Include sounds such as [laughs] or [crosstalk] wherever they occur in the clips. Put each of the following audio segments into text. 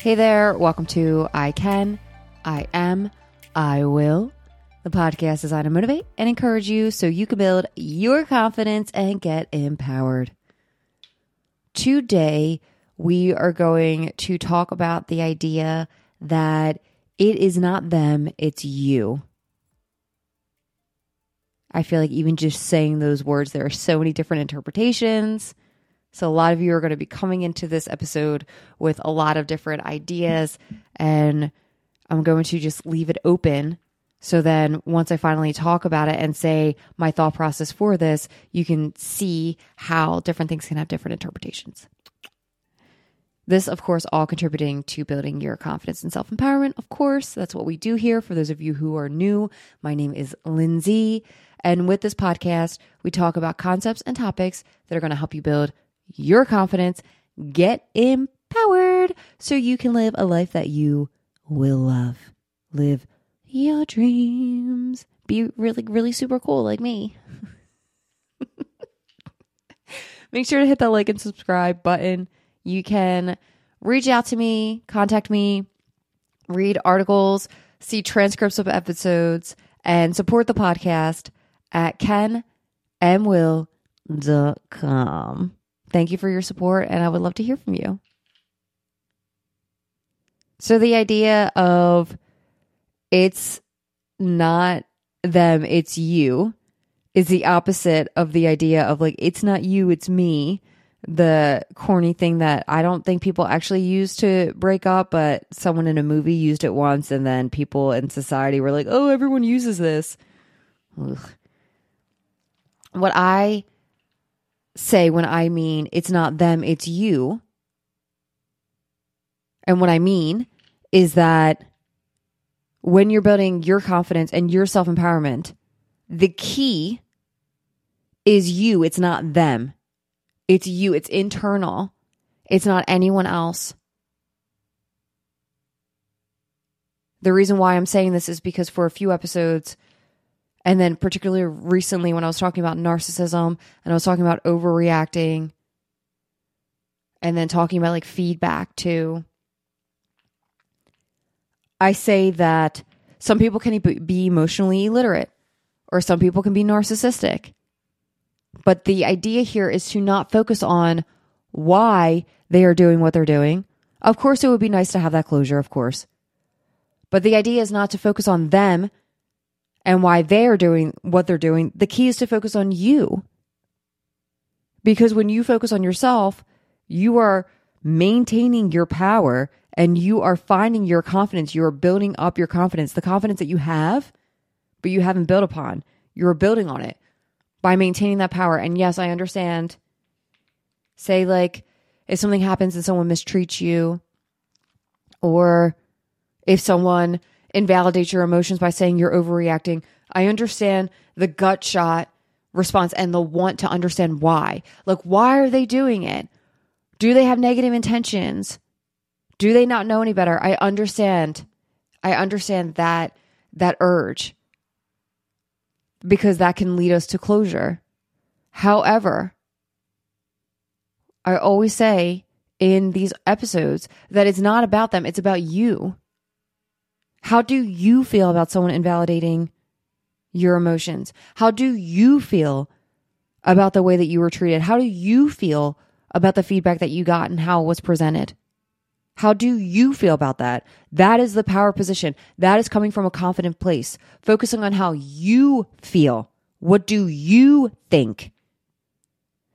Hey there, welcome to I Can, I Am, I Will. The podcast is designed to motivate and encourage you so you can build your confidence and get empowered. Today, we are going to talk about the idea that it is not them, it's you. I feel like even just saying those words, there are so many different interpretations. So, a lot of you are going to be coming into this episode with a lot of different ideas, and I'm going to just leave it open. So then, once I finally talk about it and say my thought process for this, you can see how different things can have different interpretations. This, of course, all contributing to building your confidence and self empowerment. Of course, that's what we do here. For those of you who are new, my name is Lindsay. And with this podcast, we talk about concepts and topics that are going to help you build your confidence, get empowered so you can live a life that you will love. Live your dreams. Be really, really super cool like me. [laughs] Make sure to hit that like and subscribe button. You can reach out to me, contact me, read articles, see transcripts of episodes, and support the podcast at kenmwill.com. Thank you for your support, and I would love to hear from you. So, the idea of it's not them, it's you is the opposite of the idea of like, it's not you, it's me. The corny thing that I don't think people actually use to break up, but someone in a movie used it once, and then people in society were like, oh, everyone uses this. Ugh. What I say when I mean it's not them, it's you. And what I mean is that when you're building your confidence and your self empowerment, the key is you. It's not them. It's you. It's internal. It's not anyone else. The reason why I'm saying this is because for a few episodes, and then, particularly recently, when I was talking about narcissism and I was talking about overreacting, and then talking about like feedback too, I say that some people can be emotionally illiterate or some people can be narcissistic. But the idea here is to not focus on why they are doing what they're doing. Of course, it would be nice to have that closure, of course. But the idea is not to focus on them and why they are doing what they're doing, the key is to focus on you. Because when you focus on yourself, you are maintaining your power and you are finding your confidence. You are building up your confidence, the confidence that you have, but you haven't built upon. You're building on it by maintaining that power. And yes, I understand. Say, like, if something happens and someone mistreats you, or if someone invalidate your emotions by saying you're overreacting. I understand the gut shot response and the want to understand why. Like, why are they doing it? Do they have negative intentions? Do they not know any better? I understand. I understand that that urge because that can lead us to closure. However, I always say in these episodes that it's not about them, it's about you. How do you feel about someone invalidating your emotions? How do you feel about the way that you were treated? How do you feel about the feedback that you got and how it was presented? How do you feel about that? That is the power position. That is coming from a confident place, focusing on how you feel. What do you think?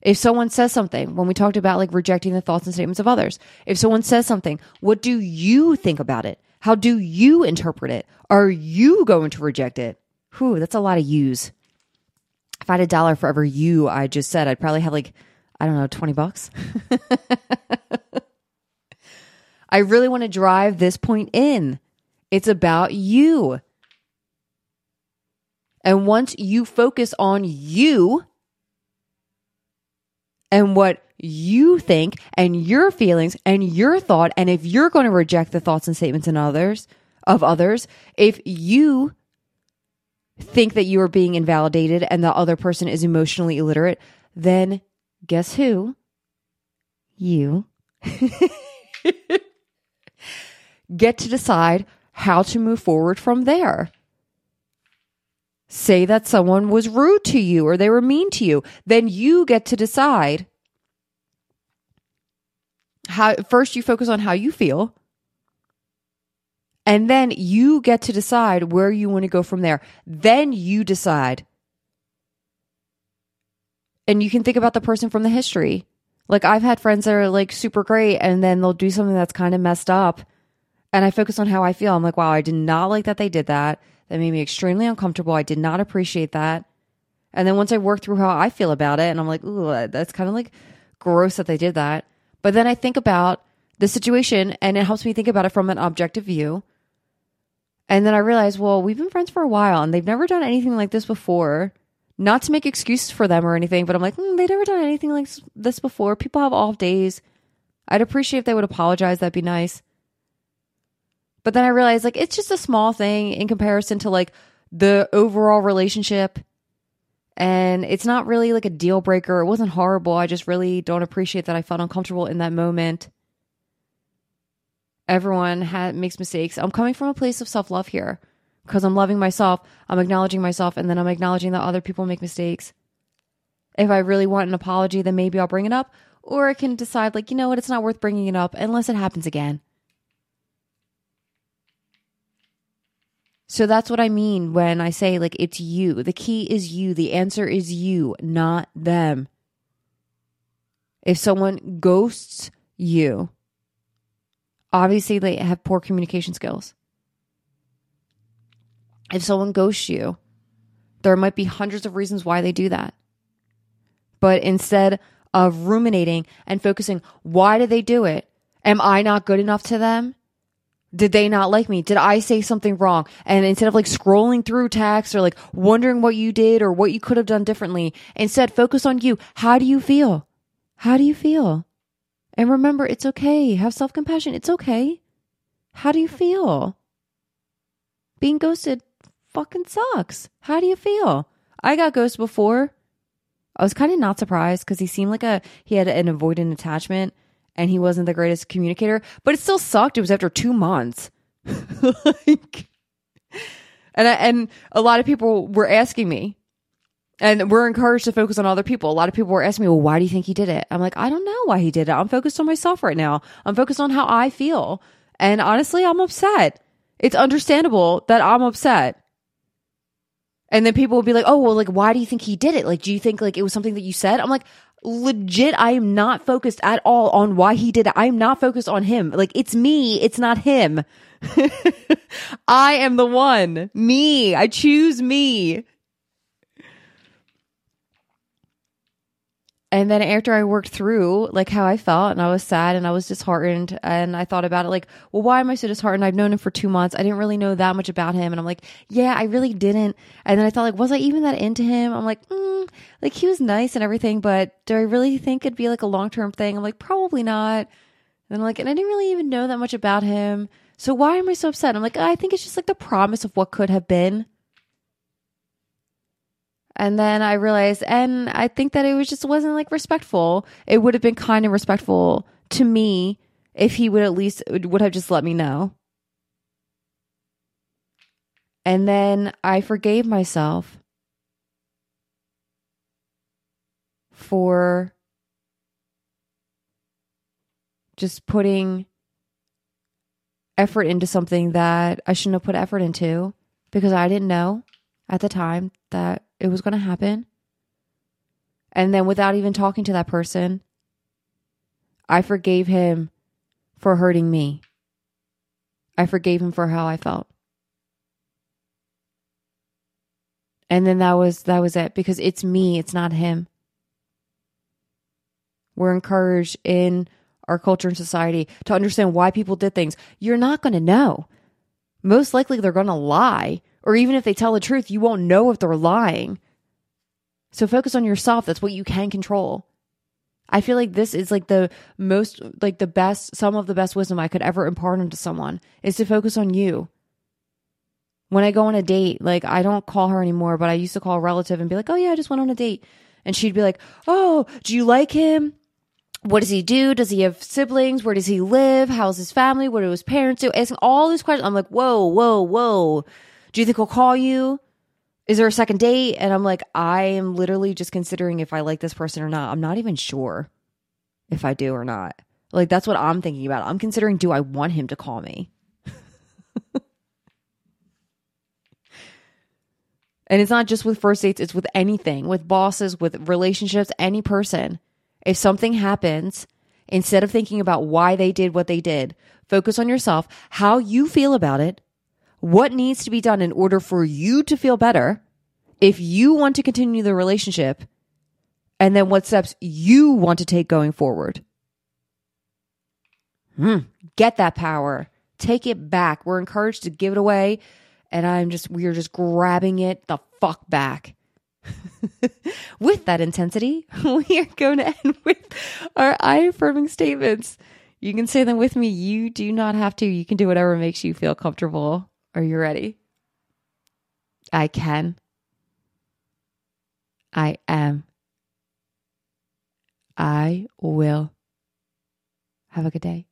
If someone says something, when we talked about like rejecting the thoughts and statements of others, if someone says something, what do you think about it? How do you interpret it? Are you going to reject it? Whew, that's a lot of yous. If I had a dollar for every you I just said, I'd probably have like, I don't know, 20 bucks. [laughs] I really want to drive this point in. It's about you. And once you focus on you and what you think and your feelings and your thought and if you're going to reject the thoughts and statements in others of others if you think that you are being invalidated and the other person is emotionally illiterate then guess who you [laughs] get to decide how to move forward from there. Say that someone was rude to you or they were mean to you, then you get to decide how first you focus on how you feel and then you get to decide where you want to go from there. Then you decide. And you can think about the person from the history. Like I've had friends that are like super great and then they'll do something that's kind of messed up. And I focus on how I feel. I'm like, wow, I did not like that they did that. That made me extremely uncomfortable. I did not appreciate that. And then once I work through how I feel about it, and I'm like, ooh, that's kind of like gross that they did that. But then I think about the situation and it helps me think about it from an objective view. And then I realized, well, we've been friends for a while and they've never done anything like this before. Not to make excuses for them or anything, but I'm like, mm, they've never done anything like this before. People have off days. I'd appreciate if they would apologize. That'd be nice. But then I realized, like, it's just a small thing in comparison to like the overall relationship. And it's not really like a deal breaker. It wasn't horrible. I just really don't appreciate that I felt uncomfortable in that moment. Everyone ha- makes mistakes. I'm coming from a place of self love here because I'm loving myself. I'm acknowledging myself, and then I'm acknowledging that other people make mistakes. If I really want an apology, then maybe I'll bring it up, or I can decide, like, you know what, it's not worth bringing it up unless it happens again. So that's what I mean when I say, like, it's you. The key is you. The answer is you, not them. If someone ghosts you, obviously they have poor communication skills. If someone ghosts you, there might be hundreds of reasons why they do that. But instead of ruminating and focusing, why did they do it? Am I not good enough to them? Did they not like me? Did I say something wrong? And instead of like scrolling through text or like wondering what you did or what you could have done differently, instead focus on you. How do you feel? How do you feel? And remember, it's okay. Have self compassion. It's okay. How do you feel? Being ghosted fucking sucks. How do you feel? I got ghosted before. I was kind of not surprised because he seemed like a he had an avoidant attachment and he wasn't the greatest communicator, but it still sucked. It was after two months. [laughs] like, and I, and a lot of people were asking me, and we're encouraged to focus on other people. A lot of people were asking me, well, why do you think he did it? I'm like, I don't know why he did it. I'm focused on myself right now. I'm focused on how I feel. And honestly, I'm upset. It's understandable that I'm upset. And then people will be like, oh, well, like, why do you think he did it? Like, do you think like it was something that you said? I'm like, legit, I am not focused at all on why he did it. I am not focused on him. Like, it's me. It's not him. [laughs] I am the one. Me. I choose me. And then after I worked through like how I felt and I was sad and I was disheartened and I thought about it like, well, why am I so disheartened? I've known him for two months. I didn't really know that much about him. And I'm like, yeah, I really didn't. And then I thought like, was I even that into him? I'm like, mm, like he was nice and everything, but do I really think it'd be like a long term thing? I'm like, probably not. And I'm like, and I didn't really even know that much about him. So why am I so upset? I'm like, I think it's just like the promise of what could have been. And then I realized, and I think that it was just wasn't like respectful. It would have been kind and respectful to me if he would at least would have just let me know. And then I forgave myself for just putting effort into something that I shouldn't have put effort into because I didn't know at the time that it was going to happen. And then without even talking to that person, I forgave him for hurting me. I forgave him for how I felt. And then that was that was it because it's me, it's not him. We're encouraged in our culture and society to understand why people did things. You're not going to know. Most likely they're going to lie or even if they tell the truth, you won't know if they're lying. So focus on yourself. That's what you can control. I feel like this is like the most, like the best, some of the best wisdom I could ever impart into someone is to focus on you. When I go on a date, like I don't call her anymore, but I used to call a relative and be like, oh yeah, I just went on a date. And she'd be like, oh, do you like him? what does he do? Does he have siblings? Where does he live? How's his family? What do his parents do? Asking all these questions. I'm like, whoa, whoa, whoa. Do you think he'll call you? Is there a second date? And I'm like, I am literally just considering if I like this person or not. I'm not even sure if I do or not. Like, that's what I'm thinking about. I'm considering do I want him to call me? [laughs] and it's not just with first dates, it's with anything, with bosses, with relationships, any person. If something happens, instead of thinking about why they did what they did, focus on yourself, how you feel about it, what needs to be done in order for you to feel better if you want to continue the relationship, and then what steps you want to take going forward. Mm, get that power. Take it back. We're encouraged to give it away. And I'm just, we're just grabbing it the fuck back. [laughs] with that intensity, [laughs] we are going to end with our I affirming statements. You can say them with me. You do not have to. You can do whatever makes you feel comfortable. Are you ready? I can. I am. I will. Have a good day.